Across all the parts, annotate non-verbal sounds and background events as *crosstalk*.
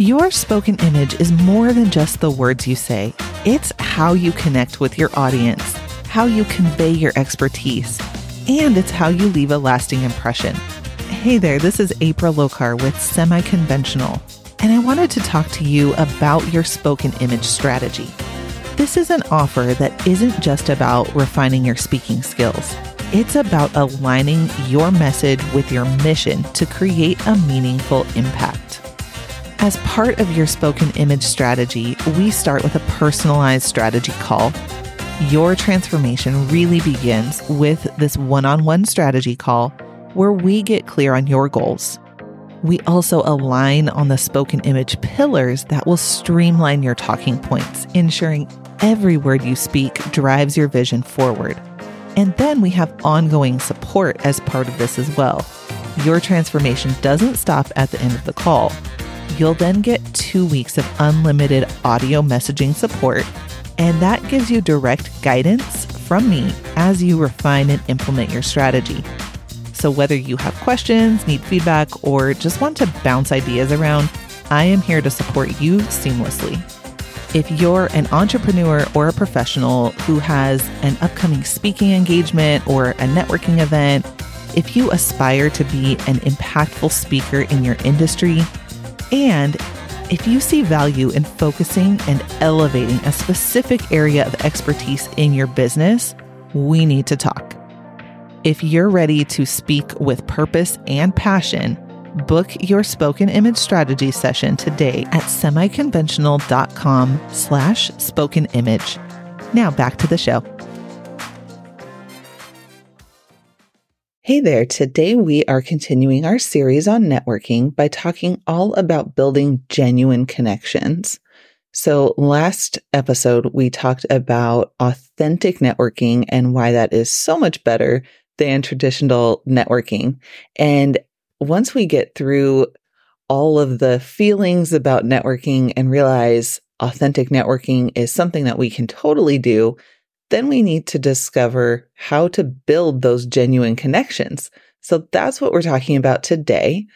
Your spoken image is more than just the words you say, it's how you connect with your audience, how you convey your expertise, and it's how you leave a lasting impression. Hey there, this is April Lokar with Semi Conventional, and I wanted to talk to you about your spoken image strategy. This is an offer that isn't just about refining your speaking skills. It's about aligning your message with your mission to create a meaningful impact. As part of your spoken image strategy, we start with a personalized strategy call. Your transformation really begins with this one on one strategy call where we get clear on your goals. We also align on the spoken image pillars that will streamline your talking points, ensuring every word you speak drives your vision forward. And then we have ongoing support as part of this as well. Your transformation doesn't stop at the end of the call. You'll then get two weeks of unlimited audio messaging support, and that gives you direct guidance from me as you refine and implement your strategy. So, whether you have questions, need feedback, or just want to bounce ideas around, I am here to support you seamlessly. If you're an entrepreneur or a professional who has an upcoming speaking engagement or a networking event, if you aspire to be an impactful speaker in your industry, and if you see value in focusing and elevating a specific area of expertise in your business, we need to talk. If you're ready to speak with purpose and passion, book your spoken image strategy session today at semiconventional.com slash spoken image. Now back to the show. Hey there. Today we are continuing our series on networking by talking all about building genuine connections. So last episode, we talked about authentic networking and why that is so much better than traditional networking. And once we get through all of the feelings about networking and realize authentic networking is something that we can totally do, then we need to discover how to build those genuine connections. So that's what we're talking about today.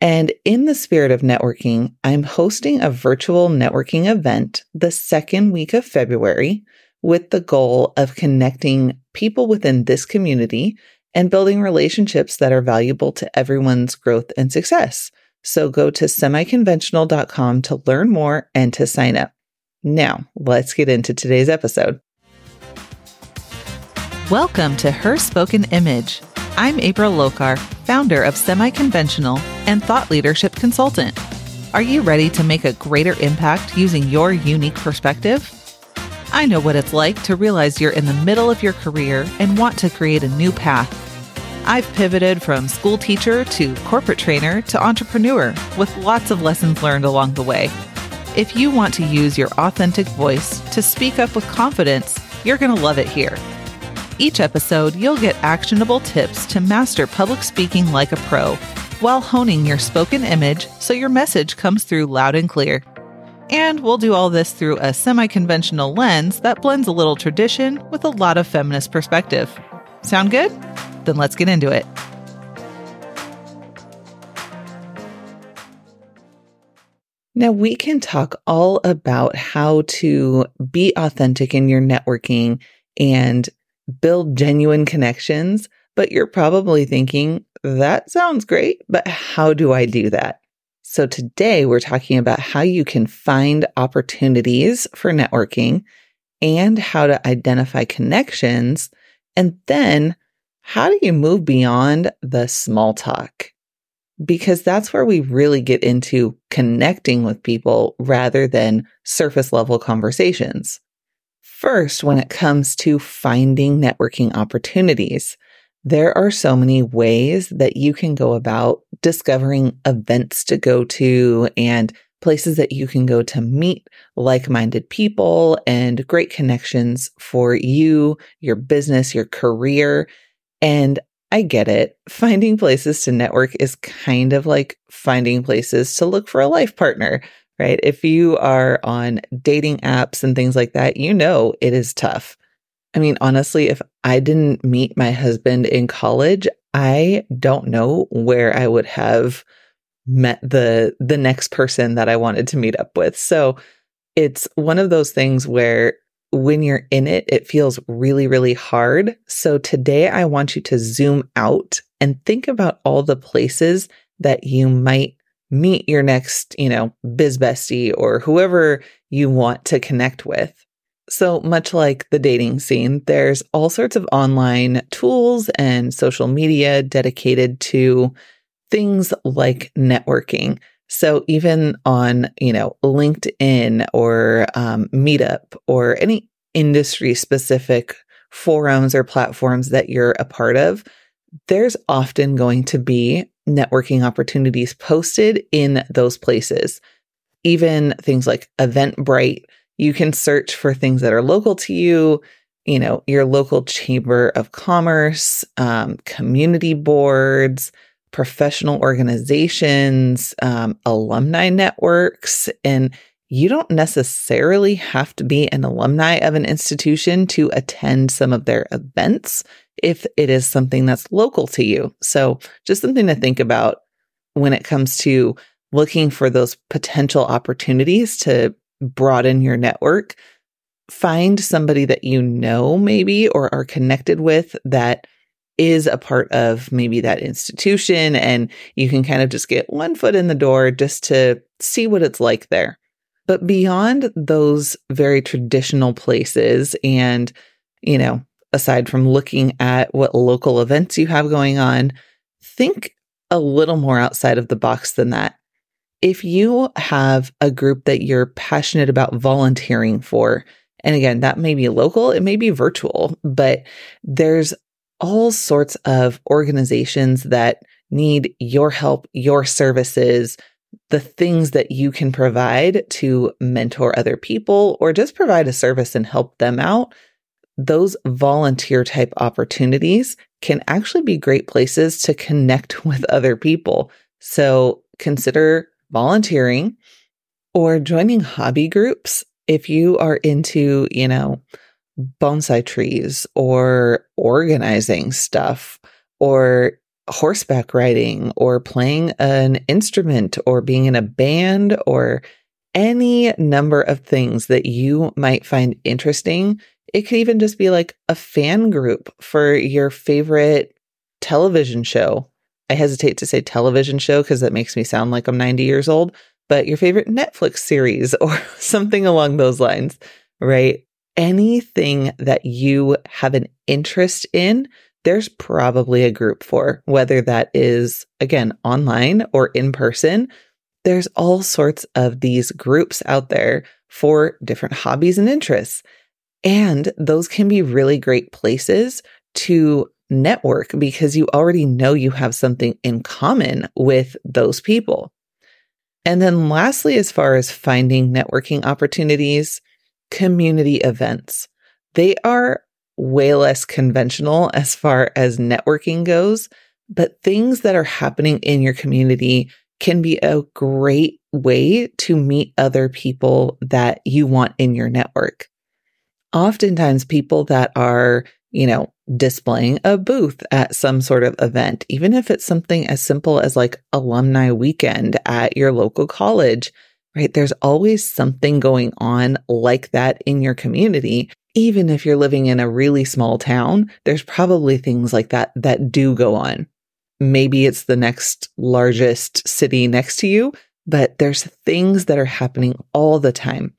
And in the spirit of networking, I'm hosting a virtual networking event the second week of February with the goal of connecting people within this community and building relationships that are valuable to everyone's growth and success. So go to semiconventional.com to learn more and to sign up. Now, let's get into today's episode. Welcome to Her Spoken Image. I'm April Lokar, founder of Semi Conventional and thought leadership consultant. Are you ready to make a greater impact using your unique perspective? I know what it's like to realize you're in the middle of your career and want to create a new path. I've pivoted from school teacher to corporate trainer to entrepreneur with lots of lessons learned along the way. If you want to use your authentic voice to speak up with confidence, you're going to love it here. Each episode, you'll get actionable tips to master public speaking like a pro while honing your spoken image so your message comes through loud and clear. And we'll do all this through a semi conventional lens that blends a little tradition with a lot of feminist perspective. Sound good? Then let's get into it. Now, we can talk all about how to be authentic in your networking and build genuine connections, but you're probably thinking, that sounds great, but how do I do that? So today we're talking about how you can find opportunities for networking and how to identify connections. And then how do you move beyond the small talk? Because that's where we really get into connecting with people rather than surface level conversations. First, when it comes to finding networking opportunities, there are so many ways that you can go about discovering events to go to and places that you can go to meet like minded people and great connections for you, your business, your career. And I get it. Finding places to network is kind of like finding places to look for a life partner right? If you are on dating apps and things like that, you know it is tough. I mean, honestly, if I didn't meet my husband in college, I don't know where I would have met the the next person that I wanted to meet up with. So it's one of those things where when you're in it, it feels really, really hard. So today I want you to zoom out and think about all the places that you might meet your next, you know, biz bestie or whoever you want to connect with. So much like the dating scene, there's all sorts of online tools and social media dedicated to things like networking. So even on, you know, LinkedIn or um, Meetup or any industry specific forums or platforms that you're a part of, there's often going to be networking opportunities posted in those places. Even things like Eventbrite, you can search for things that are local to you, you know, your local chamber of commerce, um, community boards, professional organizations, um, alumni networks, and you don't necessarily have to be an alumni of an institution to attend some of their events if it is something that's local to you. So, just something to think about when it comes to looking for those potential opportunities to broaden your network. Find somebody that you know, maybe, or are connected with that is a part of maybe that institution. And you can kind of just get one foot in the door just to see what it's like there. But beyond those very traditional places and, you know, aside from looking at what local events you have going on, think a little more outside of the box than that. If you have a group that you're passionate about volunteering for, and again, that may be local, it may be virtual, but there's all sorts of organizations that need your help, your services, the things that you can provide to mentor other people or just provide a service and help them out, those volunteer type opportunities can actually be great places to connect *laughs* with other people. So consider volunteering or joining hobby groups if you are into, you know, bonsai trees or organizing stuff or horseback riding or playing an instrument or being in a band or any number of things that you might find interesting. It could even just be like a fan group for your favorite television show. I hesitate to say television show because that makes me sound like I'm 90 years old, but your favorite Netflix series *laughs* or something along those lines, right? Anything that you have an interest in there's probably a group for, whether that is, again, online or in person. There's all sorts of these groups out there for different hobbies and interests. And those can be really great places to network because you already know you have something in common with those people. And then, lastly, as far as finding networking opportunities, community events. They are way less conventional as far as networking goes, but things that are happening in your community can be a great way to meet other people that you want in your network. Oftentimes, people that are, you know, displaying a booth at some sort of event, even if it's something as simple as like alumni weekend at your local college, right? There's always something going on like that in your community even if you're living in a really small town, there's probably things like that that do go on. Maybe it's the next largest city next to you, but there's things that are happening all the time.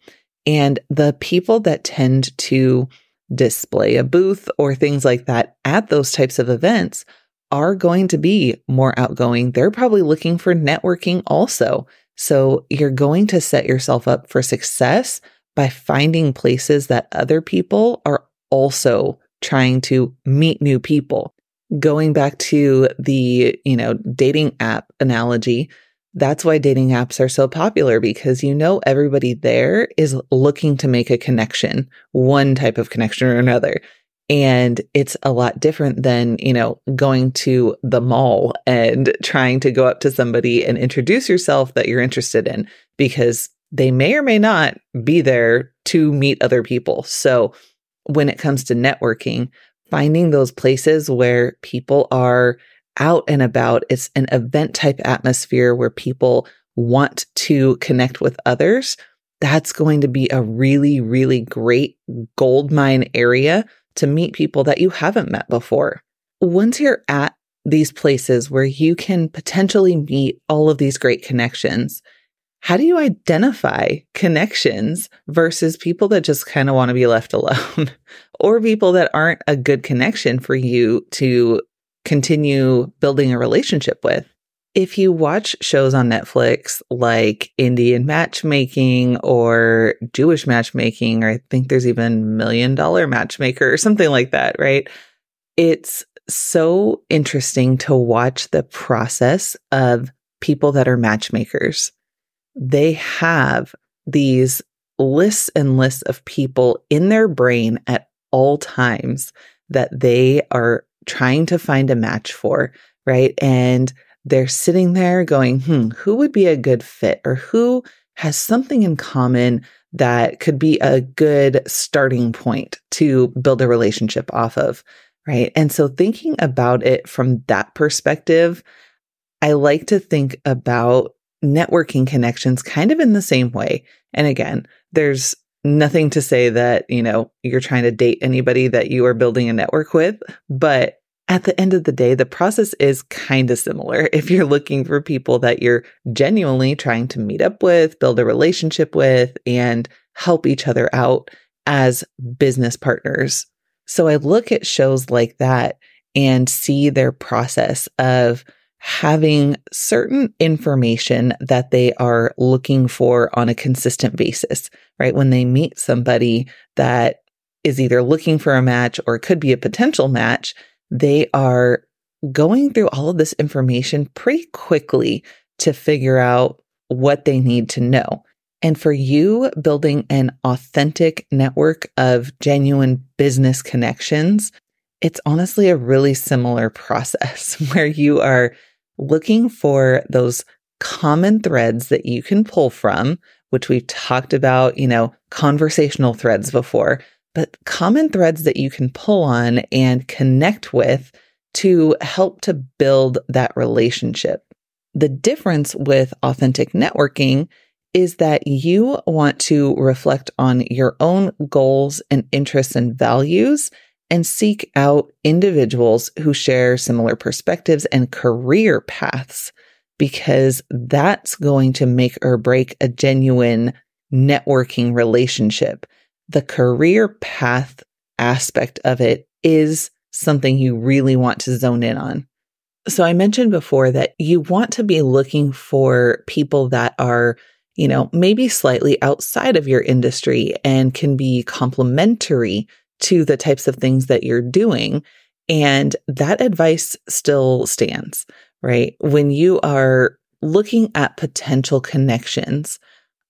And the people that tend to display a booth or things like that at those types of events are going to be more outgoing. They're probably looking for networking also. So you're going to set yourself up for success by finding places that other people are also trying to meet new people. Going back to the, you know, dating app analogy, that's why dating apps are so popular because you know everybody there is looking to make a connection, one type of connection or another. And it's a lot different than, you know, going to the mall and trying to go up to somebody and introduce yourself that you're interested in because they may or may not be there to meet other people. So when it comes to networking, finding those places where people are out and about. It's an event type atmosphere where people want to connect with others. That's going to be a really, really great gold mine area to meet people that you haven't met before. Once you're at these places where you can potentially meet all of these great connections, how do you identify connections versus people that just kind of want to be left alone *laughs* or people that aren't a good connection for you to continue building a relationship with? If you watch shows on Netflix like Indian matchmaking or Jewish matchmaking, or I think there's even Million Dollar Matchmaker or something like that, right? It's so interesting to watch the process of people that are matchmakers they have these lists and lists of people in their brain at all times that they are trying to find a match for, right? And they're sitting there going, hmm, who would be a good fit or who has something in common that could be a good starting point to build a relationship off of, right? And so thinking about it from that perspective, I like to think about networking connections kind of in the same way. And again, there's nothing to say that, you know, you're trying to date anybody that you are building a network with, but at the end of the day, the process is kind of similar. *laughs* If you're looking for people that you're genuinely trying to meet up with, build a relationship with, and help each other out as business partners. So I look at shows like that and see their process of having certain information that they are looking for on a consistent basis, right? When they meet somebody that is either looking for a match or could be a potential match, they are going through all of this information pretty quickly to figure out what they need to know. And for you, building an authentic network of genuine business connections, it's honestly a really similar *laughs* process where you are looking for those common threads that you can pull from, which we've talked about, you know, conversational threads before, but common threads that you can pull on and connect with to help to build that relationship. The difference with authentic networking is that you want to reflect on your own goals and interests and values and seek out individuals who share similar perspectives and career paths because that's going to make or break a genuine networking relationship. The career path aspect of it is something you really want to zone in on. So I mentioned before that you want to be looking for people that are, you know, maybe slightly outside of your industry and can be complementary to the types of things that you're doing. And that advice still stands, right? When you are looking at potential connections,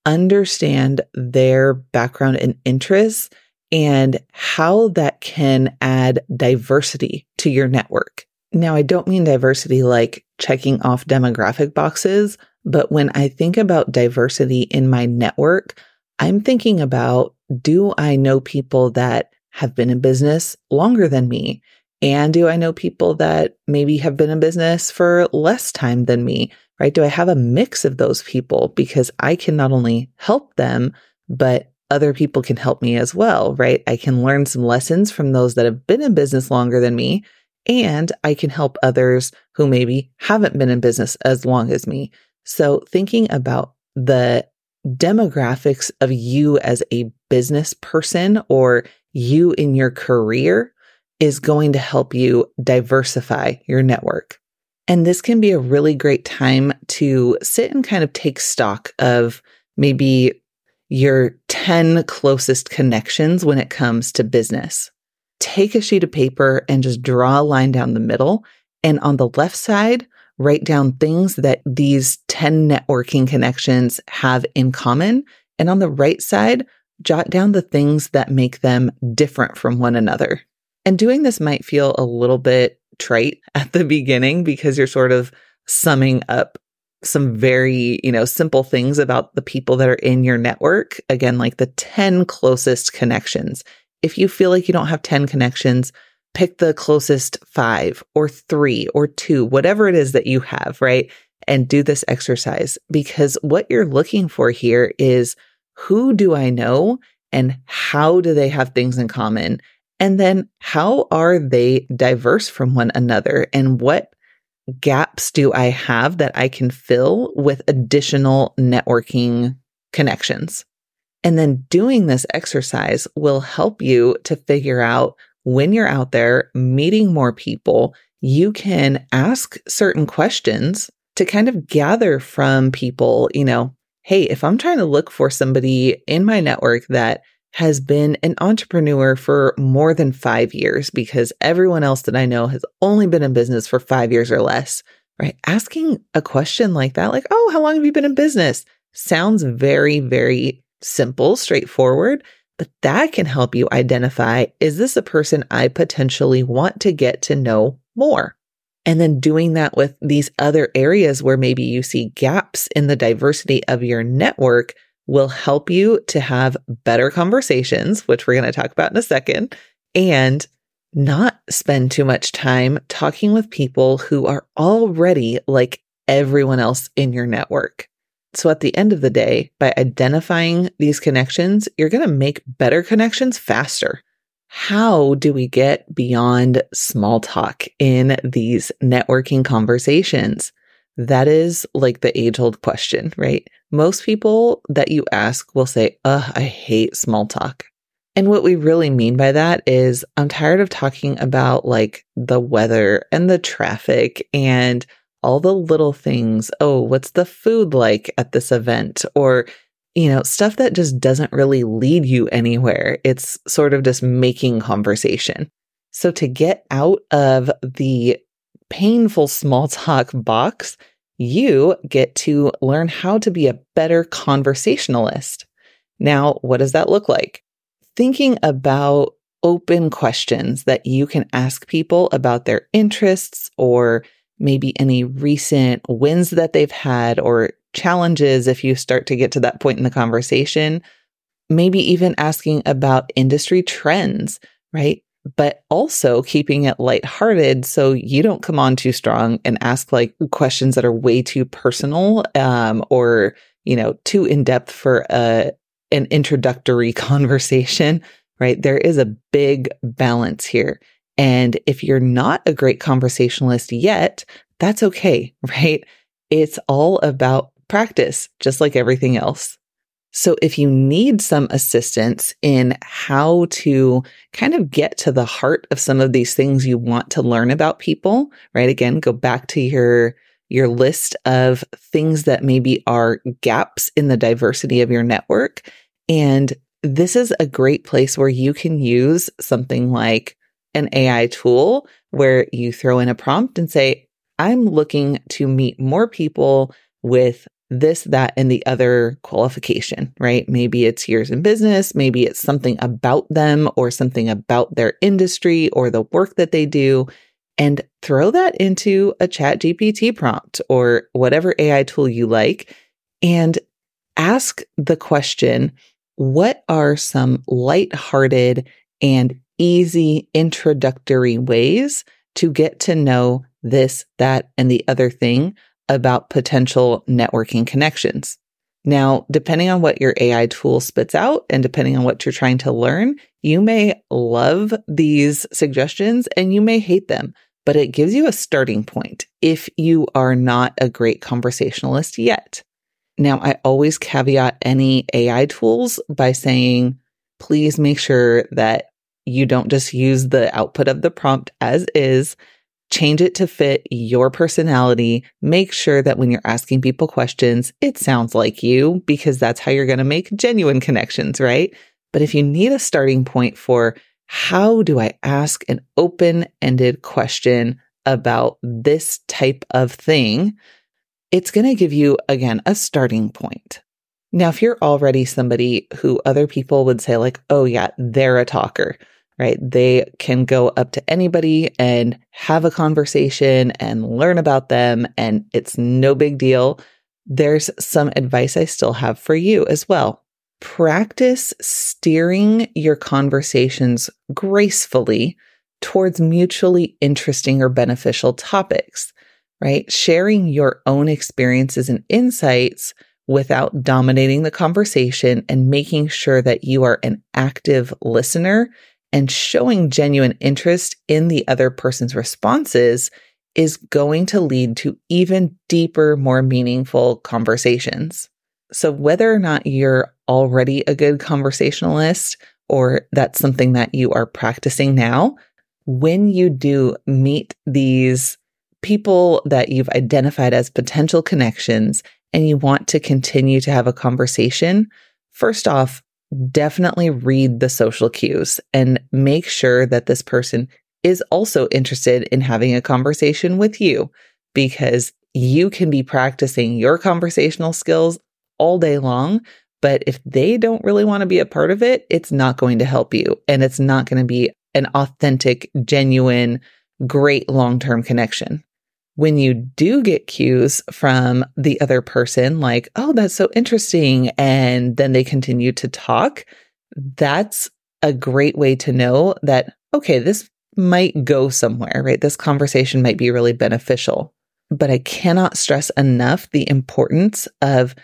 understand their background and interests and how that can add diversity to your network. Now, I don't mean diversity like checking off demographic boxes, but when I think about diversity in my network, I'm thinking about do I know people that have been in business longer than me? And do I know people that maybe have been in business for less time than me? Right? Do I have a mix of those people? Because I can not only help them, but other people can help me as well, right? I can learn some lessons from those that have been in business longer than me, and I can help others who maybe haven't been in business as long as me. So, thinking about the demographics of you as a business person or you in your career is going to help you diversify your network. And this can be a really great time to sit and kind of take stock of maybe your 10 closest connections when it comes to business. Take a sheet of paper and just draw a line down the middle. And on the left side, write down things that these 10 networking connections have in common. And on the right side, jot down the things that make them different from one another. And doing this might feel a little bit trite *laughs* at the beginning because you're sort of summing up some very, you know, simple things about the people that are in your network. Again, like the 10 closest connections. If you feel like you don't have 10 connections, pick the closest five or three or two, whatever it is that you have, right? And do this exercise because what you're looking for here is who do I know and how do they have things in common? And then how are they diverse from one another? And what gaps do I have that I can fill with additional networking connections? And then doing this exercise will help you to figure out when you're out there meeting more people, you can ask certain questions to kind of gather from people, you know, hey, if I'm trying to look for somebody in my network that has been an entrepreneur for more than five years because everyone else that I know has only been in business for five years or less, right? Asking a question like that, like, oh, how long have you been in business? Sounds very, very simple, straightforward, but that can help you identify is this a person I potentially want to get to know more? And then doing that with these other areas where maybe you see gaps in the diversity of your network will help you to have better conversations, which we're going to talk about in a second, and not spend too much time talking with people who are already like everyone else in your network. So at the end of the day, by identifying these connections, you're going to make better connections faster. How do we get beyond small talk in these networking conversations? That is like the age old question, right? Most people that you ask will say, Ugh, I hate small talk. And what we really mean by that is I'm tired of talking about like the weather and the traffic and all the little things. Oh, what's the food like at this event? Or, you know, stuff that just doesn't really lead you anywhere. It's sort of just making conversation. So to get out of the painful small talk box, you get to learn how to be a better conversationalist. Now, what does that look like? Thinking about open questions that you can ask people about their interests or maybe any recent wins that they've had or challenges if you start to get to that point in the conversation. Maybe even asking about industry trends, right? but also keeping it lighthearted so you don't come on too strong and ask like questions that are way too personal um, or you know too in depth for a an introductory *laughs* conversation right there is a big balance here and if you're not a great conversationalist yet that's okay *laughs* right it's all about practice just like everything else so if you need some assistance in how to kind of get to the heart of some of these things you want to learn about people, right? Again, go back to your your list of things that maybe are gaps in the diversity of your network. And this is a great place where you can use something like an AI tool where you throw in a prompt and say, I'm looking to meet more people with this, that, and the other qualification, right? Maybe it's years in business. Maybe it's something about them or something about their industry or the work that they do. And throw that into a chat GPT prompt or whatever AI tool you like and ask the question, what are some light-hearted and easy introductory ways to get to know this, that, and the other thing about potential networking connections. Now, depending on what your AI tool spits out and depending on what you're trying to learn, you may love these suggestions and you may hate them, but it gives you a starting point if you are not a great conversationalist yet. Now, I always caveat any AI tools by saying, please make sure that you don't just use the output of the prompt as is change it to fit your personality. Make sure that when you're asking people questions, it sounds like you because that's how you're going to make genuine connections, right? But if you need a starting point for how do I ask an open ended question about this type of thing, it's going to give you, again, a starting point. Now, if you're already somebody who other people would say, like, oh, yeah, they're a talker, right? They can go up to anybody and have a conversation and learn about them, and it's no big deal. There's some advice I still have for you as well. Practice steering your conversations gracefully towards mutually interesting or beneficial topics, right? Sharing your own experiences and insights without dominating the conversation and making sure that you are an active listener and showing genuine interest in the other person's responses is going to lead to even deeper, more meaningful conversations. So whether or not you're already a good conversationalist or that's something that you are practicing now, when you do meet these people that you've identified as potential connections and you want to continue to have a conversation, first off, definitely read the social cues and make sure that this person is also interested in having a conversation with you because you can be practicing your conversational skills all day long. But if they don't really want to be a part of it, it's not going to help you and it's not going to be an authentic, genuine, great long term connection when you do get cues from the other person, like, oh, that's so interesting, and then they continue to talk, that's a great way to know that, okay, this might go somewhere, right? This conversation might be really beneficial. But I cannot stress enough the importance of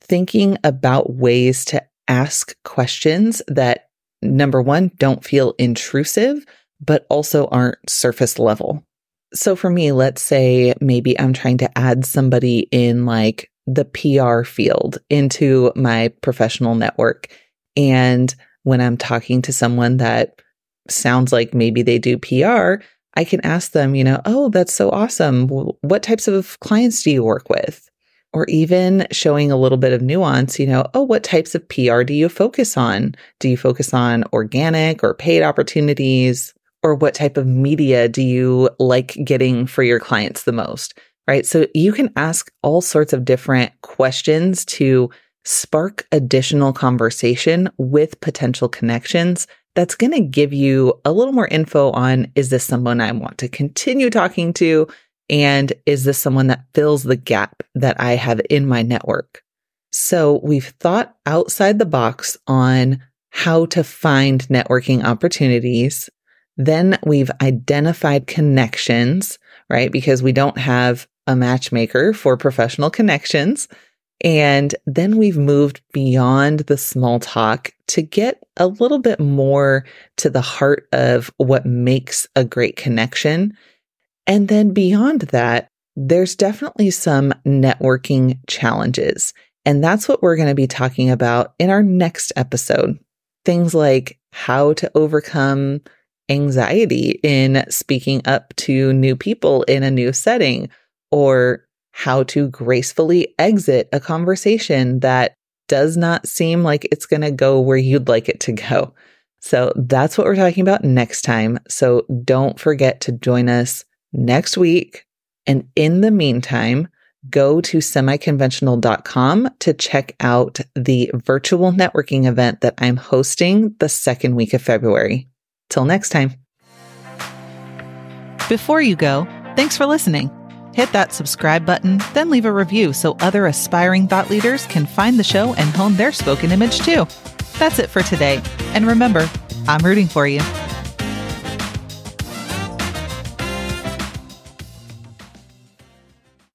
thinking about ways to ask questions that, number one, don't feel intrusive, but also aren't surface level. So for me, let's say maybe I'm trying to add somebody in like the PR field into my professional network. And when I'm talking to someone that sounds like maybe they do PR, I can ask them, you know, oh, that's so awesome. What types of clients do you work with? Or even showing a little bit of nuance, you know, oh, what types of PR do you focus on? Do you focus on organic or paid opportunities? Or what type of media do you like getting for your clients the most? Right. So you can ask all sorts of different questions to spark additional conversation with potential connections. That's going to give you a little more info on is this someone I want to continue talking to? And is this someone that fills the gap that I have in my network? So we've thought outside the box on how to find networking opportunities then we've identified connections, right? Because we don't have a matchmaker for professional connections. And then we've moved beyond the small talk to get a little bit more to the heart of what makes a great connection. And then beyond that, there's definitely some networking challenges. And that's what we're going to be talking about in our next episode. Things like how to overcome anxiety in speaking up to new people in a new setting or how to gracefully exit a conversation that does not seem like it's going to go where you'd like it to go. So that's what we're talking about next time. So don't forget to join us next week. And in the meantime, go to semiconventional.com to check out the virtual networking event that I'm hosting the second week of February. Till next time. Before you go, thanks for listening. Hit that subscribe button, then leave a review so other aspiring thought leaders can find the show and hone their spoken image too. That's it for today. And remember, I'm rooting for you.